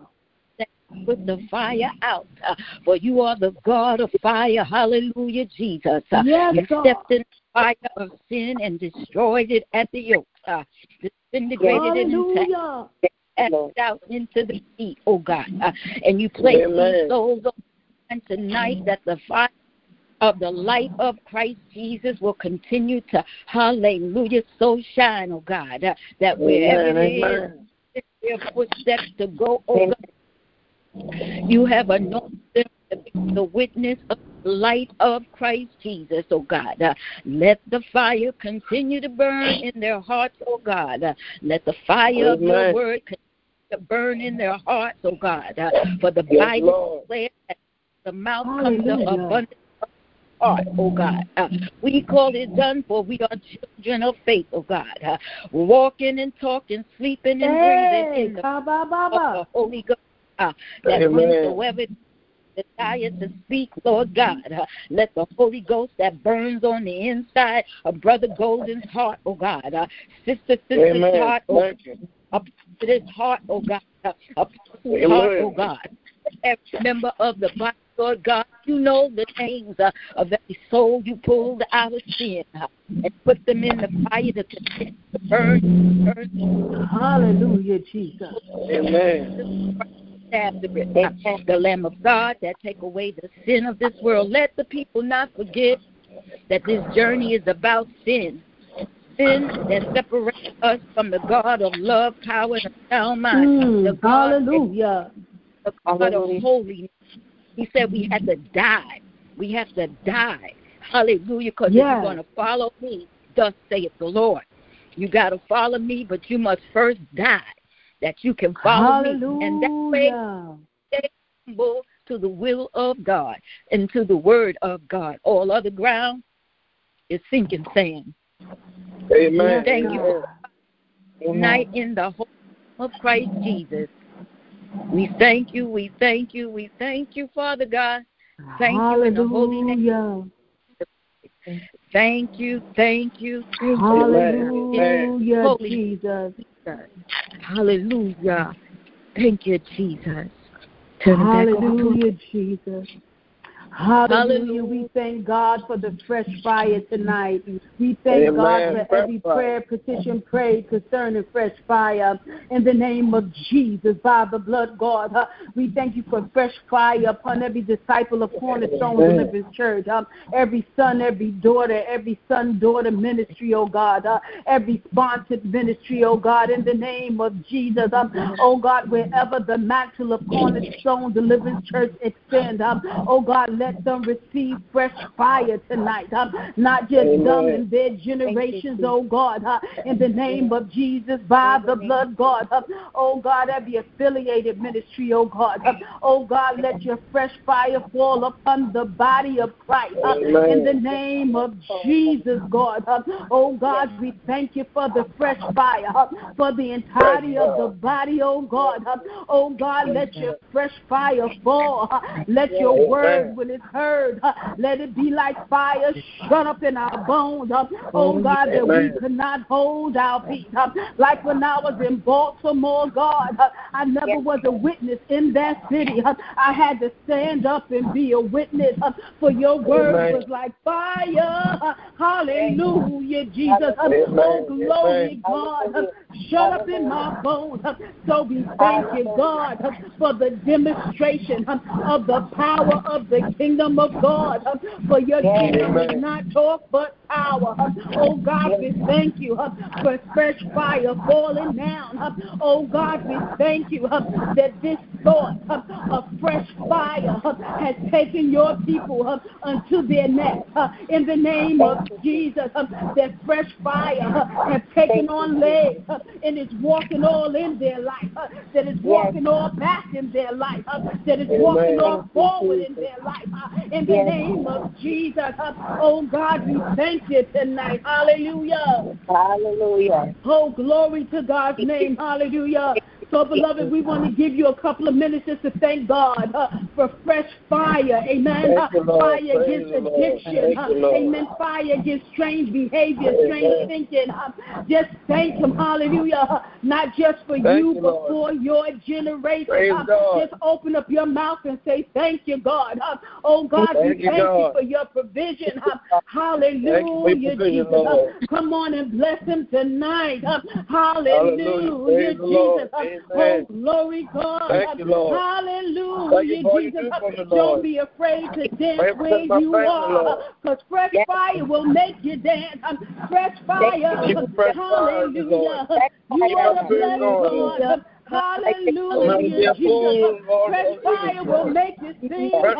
put the fire out, uh, for you are the God of fire. Hallelujah, Jesus. Uh, Yes, you God. stepped in the fire of sin and destroyed it at the yoke. Uh, disintegrated it and Hallelujah. cast it out into the sea, oh God. Uh, and you placed Amen. these souls on and tonight that the fire of the light of Christ Jesus will continue to, hallelujah, so shine, oh God, uh, that wherever Amen. it is, Amen. it's their footsteps to go, oh God. You have anointed them to be the witness of the light of Christ Jesus, oh God. Uh, let the fire continue to burn in their hearts, oh God. Uh, let the fire Amen. of your word continue to burn in their hearts, oh God. Uh, for the yes, Bible declares that the mouth Hallelujah. comes to abundance heart, oh God. Uh, we call it done for we are children of faith, oh God. Uh, walking and talking, sleeping and hey, breathing in the, the Holy Ghost. Uh, that Amen. whensoever desire to speak, Lord God. Uh, let the Holy Ghost that burns on the inside of Brother Golden's heart, oh God. Uh, Sister Sister's Amen. heart, oh, up to this heart, oh God. Uh, up to his heart, oh God. Every member of the body Lord God, you know the names uh, of every soul you pulled out of sin uh, and put them in the fire to, to burn, burn. Hallelujah, Jesus. Amen. The Lamb of God that take away the sin of this world. Let the people not forget that this journey is about sin. Sin that separates us from the God of love, power, and sound mind. Mm, the God hallelujah. the God of holiness he said we had to mm-hmm. die. We have to die. Hallelujah. Because yes. if you're going to follow me, thus saith the Lord. You got to follow me, but you must first die that you can follow Hallelujah. me. And that way, humble to the will of God and to the word of God. All other ground is sinking sand. Amen. Thank you. Night in the home of Christ Jesus. We thank you, we thank you, we thank you, Father God. Thank Hallelujah. you in the holy name. Thank you, thank you, thank Hallelujah, you. Jesus. Hallelujah. Thank you, Jesus. Turn Hallelujah, Jesus. Hallelujah. We thank God for the fresh fire tonight. We thank Amen. God for every prayer petition prayed concerning fresh fire. In the name of Jesus, by the blood, God, we thank you for fresh fire upon every disciple of Cornerstone Deliverance Church, um, every son, every daughter, every son, daughter ministry, oh God, uh, every sponsored ministry, oh God, in the name of Jesus, um, oh God, wherever the mantle of Cornerstone Deliverance Church extend, um, oh God, let let them receive fresh fire tonight. Uh, not just Amen. them and their generations, oh God, uh, in the name of Jesus, by the blood, God. Uh, oh God, every affiliated ministry, oh God. Uh, oh God, let your fresh fire fall upon the body of Christ. Uh, in the name of Jesus, God. Uh, oh God, we thank you for the fresh fire, uh, for the entirety of the body, oh God. Uh, oh God, let your fresh fire fall. Uh, let your word, when is heard. Let it be like fire shut up in our bones. Oh God, that we could not hold our peace. Like when I was in Baltimore, God, I never was a witness in that city. I had to stand up and be a witness. For your word was like fire. Hallelujah, Jesus. Oh, glory, God. Shut up in my bones. So we thank you, God, for the demonstration of the power of the kingdom of God. For your kingdom is not talk but power. Oh God, we thank you for fresh fire falling down. Oh God, we thank you that this thought of fresh fire has taken your people unto their neck. In the name of Jesus, that fresh fire has taken on legs and it's walking all in their life, uh, that is walking all back in their life, uh, that is walking all forward in their life uh, in the yes. name of Jesus. Oh God, we thank you tonight. Hallelujah. Hallelujah. Oh, glory to God's name. Hallelujah. So, beloved, we want to give you a couple of minutes just to thank God uh, for fresh fire. Amen. Uh, fire against addiction. Uh, amen. Fire against strange behavior, strange thinking. Uh, just thank Him. Hallelujah. Uh, not just for thank you, but for your generation. Uh, just open up your mouth and say, Thank you, God. Oh, God, thank we thank you, you, for your provision. hallelujah, Jesus. come on and bless Him tonight. hallelujah, Jesus. Oh, glory God. Thank you, Lord. Hallelujah, Jesus. Don't be afraid to dance where you are. Because fresh fire will make you dance. Um, fresh fire. Hallelujah. You are the blessed God. Um, hallelujah, Jesus. Um, fresh fire will make you sing. Fresh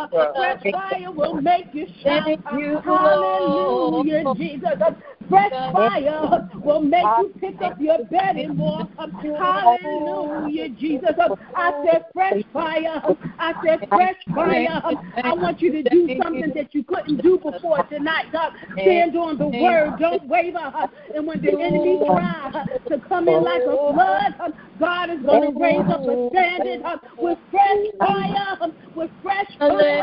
fire will make you shout. Hallelujah, Jesus. Fresh fire will make you pick up your bed and walk. Hallelujah, Jesus. I said fresh fire. I said fresh fire. I want you to do something that you couldn't do before tonight. God, Stand on the word. Don't waver. And when the enemy tries to come in like a flood, God is going to raise up a standard with fresh fire, with fresh fire,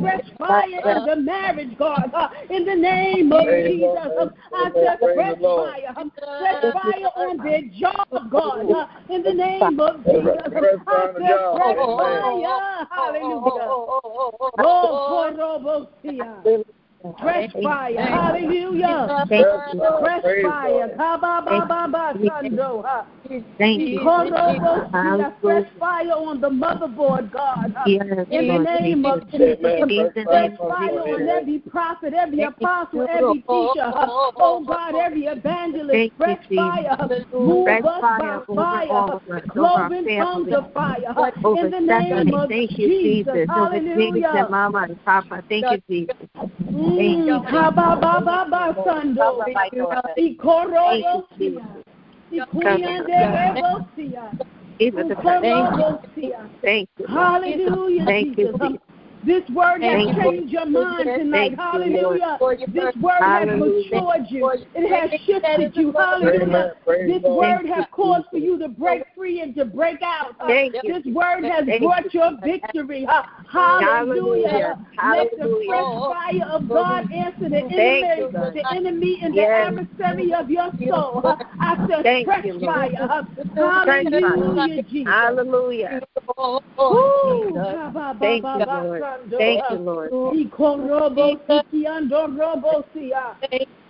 fresh fire in the marriage, God. In the name of Jesus. I said fresh fire, fresh fire on their job, God, in the name of Jesus. I said fresh fire, hallelujah. Oh, Fresh fire, hallelujah. Thank you. Fresh fire, Thank you. Fresh fire on the motherboard, God. In the name of Jesus. Fresh fire on every prophet, every apostle, every teacher. Oh God, every evangelist. Fresh fire. Move us by fire. Cloven tongues of fire. In the name of Jesus. Hallelujah. Mama and Papa. Thank you, Jesus. Thank you. Hallelujah. Thank you. This word has changed your mind tonight. Hallelujah. This word has matured you. It has shifted you. Hallelujah. This word has caused for you to break free and to break out. This word has brought your victory. Hallelujah. Let the fresh fire of God answer the enemy, the enemy and the adversary of your soul. I said fresh fire. Hallelujah, Jesus. Hallelujah. Thank you, Lord. Thank you, Lord.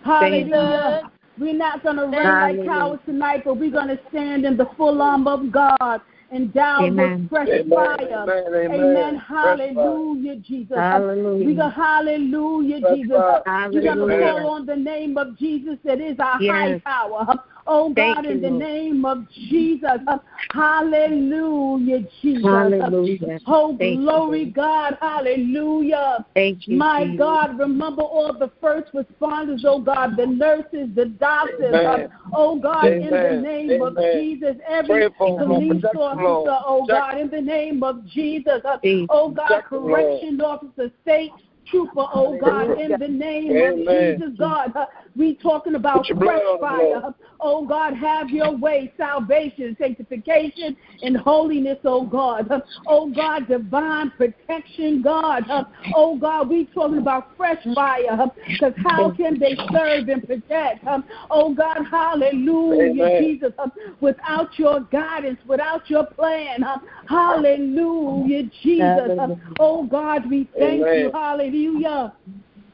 Hallelujah. We're not going to run like cowards tonight, but we're going to stand in the full arm of God and endowed with fresh Amen. fire. Amen. Amen. Amen. Hallelujah, Jesus. Hallelujah. We go, hallelujah, Fresh Jesus. fire. We're going to call on the name of Jesus that is our Yes. high power. Oh Thank God, you, in the Lord. name of Jesus. Hallelujah, Jesus. Hallelujah. Oh, Thank glory, Lord. God. Hallelujah. Thank you, My Jesus. God, remember all the first responders, oh God, the nurses, the doctors, Amen. uh, oh God, in the Amen. name of Jesus, every Pray for them, police protect officer, oh God, in the name of Jesus, uh, oh God, Protect them, Lord. correction officer, state trooper, oh God, in the name of Jesus, God, we talking about fresh blood on them, Lord. fire. Oh God, have your way, salvation, sanctification, and holiness, oh God. Oh God, divine protection, God. Oh God, we talking about fresh fire, because how can they serve and protect? Oh God, hallelujah, Amen. Jesus, without your guidance, without your plan. Hallelujah, Jesus. Hallelujah. Oh God, we thank you, Amen. Hallelujah.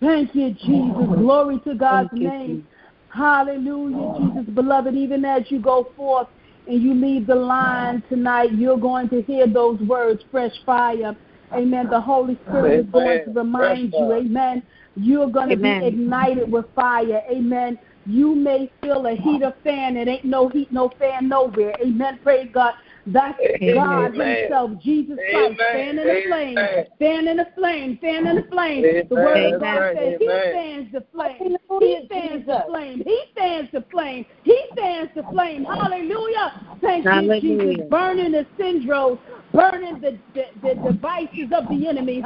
Thank you, Jesus. Glory to God's you, name. Jesus. Hallelujah, Jesus. Beloved, even as you go forth and you leave the line tonight, you're going to hear those words, fresh fire. Amen. The Holy Spirit is going to remind Fresh you, fire. amen. You're going to be ignited with fire. Amen. You may feel a heater fan. It ain't no heat, no fan nowhere. Amen. Praise God. That's God Himself, Jesus Christ, fan in the flame, fan in the flame, fan in the flame. The Word of God Amen. says He fans the flame. He fans the flame. He fans the flame. He fans the flame. Hallelujah. Thank you, Jesus. Burning the syndromes, burning the, the, the devices of the enemy.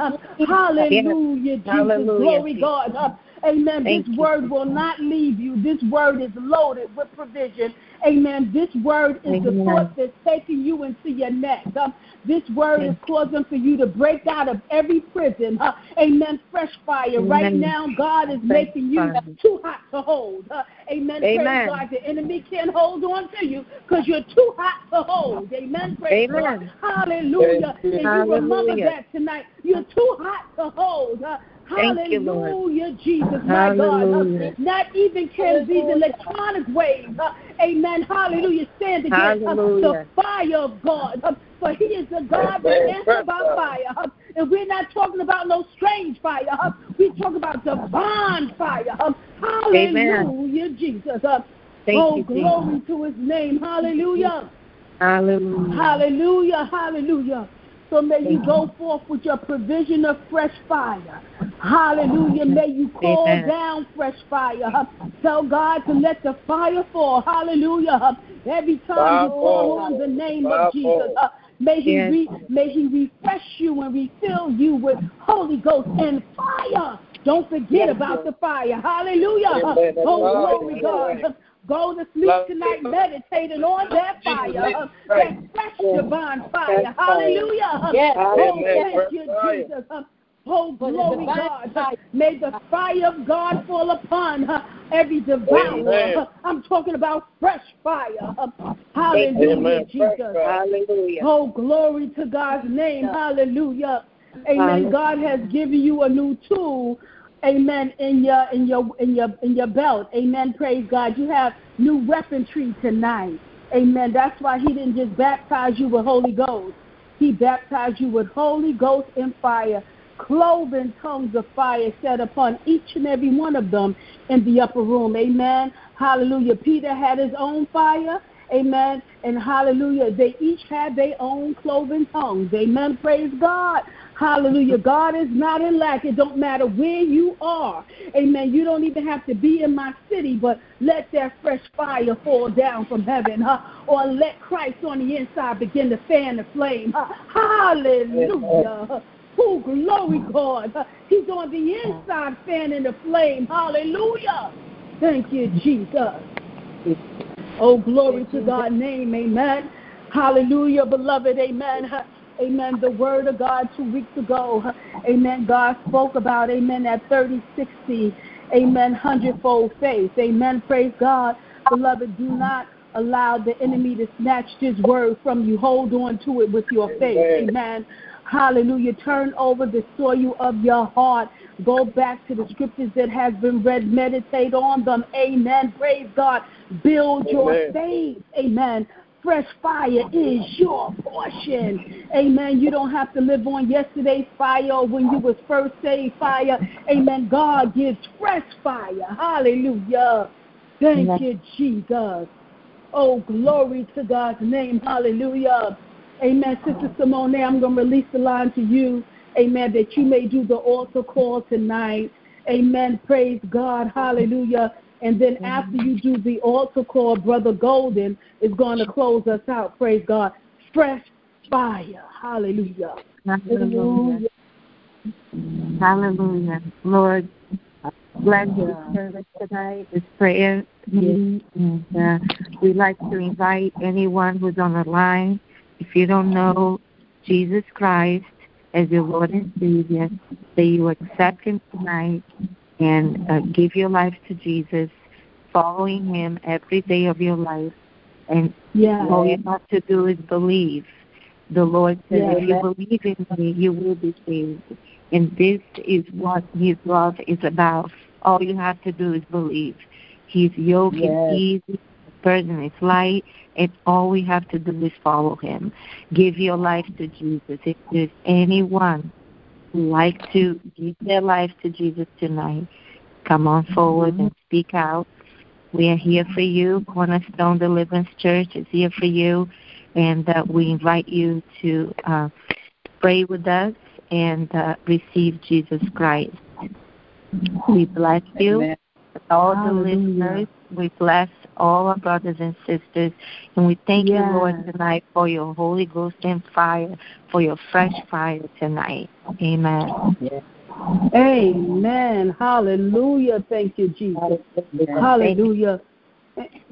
Hallelujah, Jesus. Hallelujah. Glory, God. Huh? Amen. Thank this you. word will not leave you. This word is loaded with provision. Amen. This word is the force that's taking you into your next. Uh, this word is causing for you to break out of every prison. Uh, amen. Fresh fire. Right now, God is Fresh making you fire. too hot to hold. Uh, amen. Praise Amen. God. The enemy can't hold on to you because you're too hot to hold. Amen. Praise Amen. God. Hallelujah. And you remember Hallelujah. that tonight. You're too hot to hold. Thank you, Lord. Hallelujah, Jesus, my God. Hallelujah. Uh, Not even can these electronic waves, uh, amen, hallelujah, stand against uh, the fire of God. Uh, for he is the God that Amen. answers by fire. Uh, and we're not talking about no strange fire. Uh, we talk about divine fire. Uh, hallelujah, Jesus. Uh, Thank oh, you, glory to his name. Hallelujah. Hallelujah. Hallelujah. Hallelujah. So may you go forth with your provision of fresh fire. Hallelujah. May you call Amen. down fresh fire. Tell God to let the fire fall. Hallelujah. Every time you call on the name of Jesus, uh, may he Yes. re- may he refresh you and refill you with Holy Ghost and fire. Don't forget about the fire. Hallelujah. Amen. Oh, glory, God. Go to sleep tonight meditating on that fire. That fresh divine fire. Hallelujah. Yes. Oh, Amen. thank you, Jesus. Oh, glory, God. May the fire of God fall upon uh, every devourer. I'm talking about fresh fire. Hallelujah, Amen. Jesus. Hallelujah. Oh, glory to God's name. Hallelujah. Amen. Hallelujah. God has given you a new tool. Amen. In your in your in your in your belt. Amen. Praise God. You have new weaponry tonight. Amen. That's why he didn't just baptize you with Holy Ghost. He baptized you with Holy Ghost and fire, cloven tongues of fire set upon each and every one of them in the upper room. Amen. Hallelujah. Peter had his own fire. Amen. And hallelujah. They each had their own cloven tongues. Amen. Praise God. Hallelujah. God is not in lack. It don't matter where you are. Amen. You don't even have to be in my city, but let that fresh fire fall down from heaven. Huh? Or let Christ on the inside begin to fan the flame. Huh? Hallelujah. Oh, glory, God. He's on the inside fanning the flame. Hallelujah. Thank you, Jesus. Oh, glory to God's name. Amen. Hallelujah, beloved. Amen. Amen. The word of God two weeks ago. Amen. God spoke about, amen, that 30, 60, amen, hundredfold faith. Amen. Praise God. Beloved, do not allow the enemy to snatch this word from you. Hold on to it with your faith. Amen. Amen. Hallelujah. Turn over the soil of your heart. Go back to the scriptures that have been read. Meditate on them. Amen. Praise God. Build your faith. Amen. Fresh fire is your portion. Amen. You don't have to live on yesterday's fire or when you was first saved fire. Amen. God gives fresh fire. Hallelujah. Thank Amen. you, Jesus. Oh, glory to God's name. Hallelujah. Amen. Sister Simone, I'm going to release the line to you. Amen. That you may do the altar call tonight. Amen. Praise God. Hallelujah. And then after you do the altar call, Brother Golden is going to close us out. Praise God. Fresh fire. Hallelujah. Hallelujah. Hallelujah. Lord, bless this service tonight, this prayer meeting. And uh, we'd like to invite anyone who's on the line, if you don't know Jesus Christ as your Lord and Savior, that you accept Him tonight and uh, give your life to Jesus, following Him every day of your life. And Yeah. all you have to do is believe. The Lord said, Yeah. if you believe in me, you will be saved. And this is what His love is about. All you have to do is believe. His yoke Yes. is easy, burden is light, and all we have to do is follow Him. Give your life to Jesus. If there's anyone who like to give their life to Jesus tonight, come on forward and speak out. We are here for you. Cornerstone Deliverance Church is here for you, and uh, we invite you to uh, pray with us and uh, receive Jesus Christ. We bless you. Amen. All the Hallelujah. listeners, we bless all our brothers and sisters, and we thank you, Lord, tonight for your Holy Ghost and fire, for your fresh fire tonight. Amen. Amen. Hallelujah. Thank you, Jesus. Hallelujah.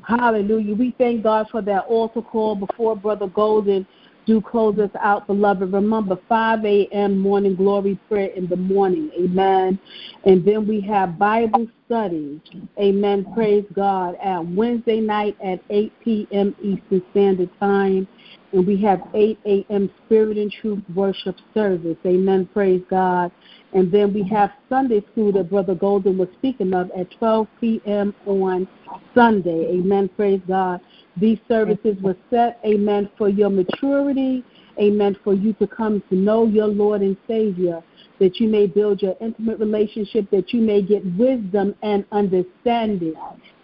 Hallelujah. We thank God for that altar call before Brother Golden do close us out, beloved. Remember, 5 a.m. morning glory prayer in the morning. Amen. And then we have Bible study. Amen. Praise God. At Wednesday night at 8 p.m. Eastern Standard Time. And we have 8 a.m. Spirit and Truth worship service. Amen. Praise God. And then we have Sunday school that Brother Golden was speaking of at 12 p.m. on Sunday. Amen. Praise God. These services were set, amen, for your maturity, amen, for you to come to know your Lord and Savior, that you may build your intimate relationship, that you may get wisdom and understanding.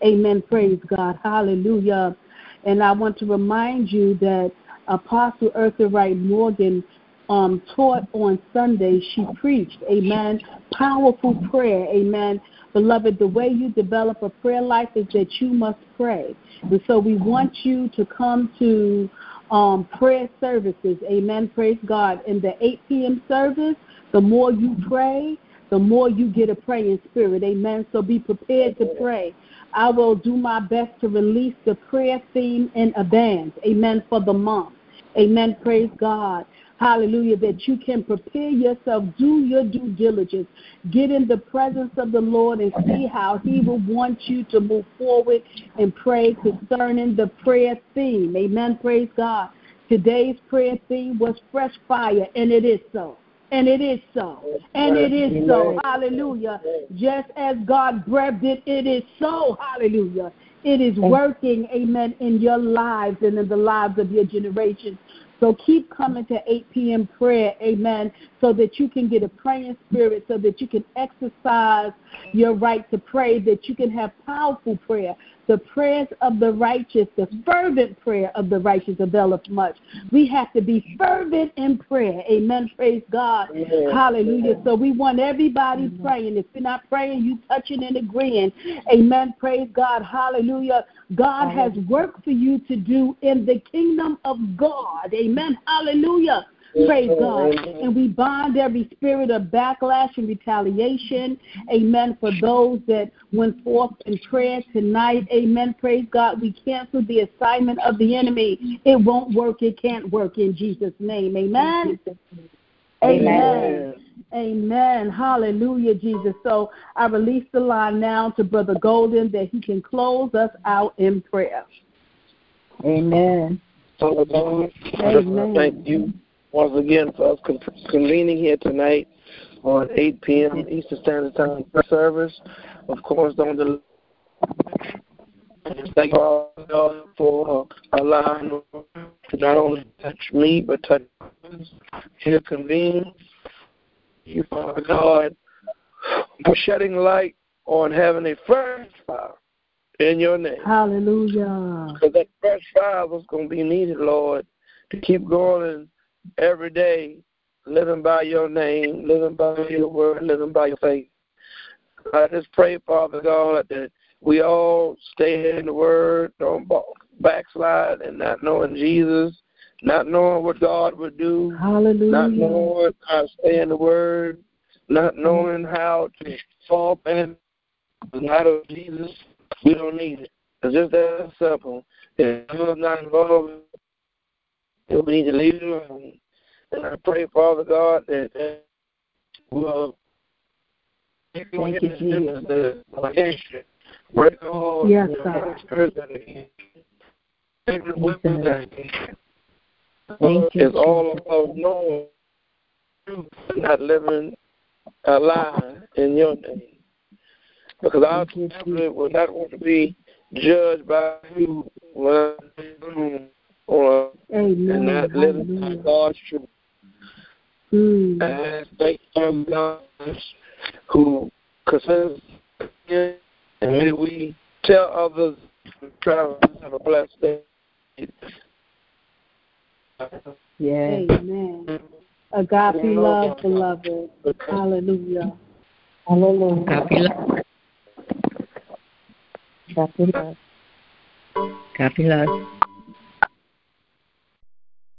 Amen. Praise God. Hallelujah. And I want to remind you that Apostle Eartha Wright Morgan um, taught on Sunday. She preached, amen. Powerful prayer, amen. Beloved, the way you develop a prayer life is that you must pray. And so we want you to come to um, prayer services, amen. Praise God. In the 8 p.m. service, the more you pray, the more you get a praying spirit, amen. So be prepared to pray. I will do my best to release the prayer theme in advance, amen, for the month. Amen. Praise God. Hallelujah. That you can prepare yourself, do your due diligence, get in the presence of the Lord and see how He will want you to move forward and pray concerning the prayer theme. Amen. Praise God. Today's prayer theme was fresh fire, and it is so. And it is so. And it is so. Hallelujah. Just as God breathed it, it is so. Hallelujah. It is working, amen, in your lives and in the lives of your generation. So keep coming to 8 p.m. prayer, amen, so that you can get a praying spirit, so that you can exercise your right to pray, that you can have powerful prayer, the prayers of the righteous, the fervent prayer of the righteous availeth much. We have to be fervent in prayer. Amen. Praise God. Yeah. Hallelujah. Yeah. So we want everybody mm-hmm. praying. If you're not praying, you touching and agreeing. Amen. Praise God. Hallelujah. God has work for you to do in the kingdom of God. Amen. Hallelujah. Praise God. And we bind every spirit of backlash and retaliation. Amen. For those that went forth in prayer tonight. Amen. Praise God. We cancel the assignment of the enemy. It won't work. It can't work in Jesus' name. Amen. Amen. Amen. Hallelujah, Jesus. So I release the line now to Brother Golden that he can close us out in prayer. Amen. Father God, Amen. thank you once again for us convening here tonight on 8 p.m. Eastern Standard Time service. Of course, don't delay. Thank God for allowing to not only touch me but touch here convene. You, Father God, for shedding light on having a fresh fire in your name. Hallelujah. Because that fresh fire was going to be needed, Lord, to keep going every day living by your name, living by your word, living by your faith. I just pray, Father God, that we all stay in the word, don't backslide, and not knowing Jesus, not knowing what God would do, Hallelujah. not knowing how to stay in the word, not knowing how to fall in the light of Jesus. We don't need it. It's just that simple. If you're not involved we need to alone. And I pray, Father God, that, that will Thank you, Jesus. The location. Break all yes, God. Thank you. It's all about knowing truth, not living a lie in your name. Because our family will not want to be judged by you when or Amen. and not living by God's truth. Mm. And thank you, God, who considers and may we tell others to travel have a blessed day. Yeah. Amen. Agape love, beloved. Hallelujah. Hallelujah. Agape love. Agape love. Agape love.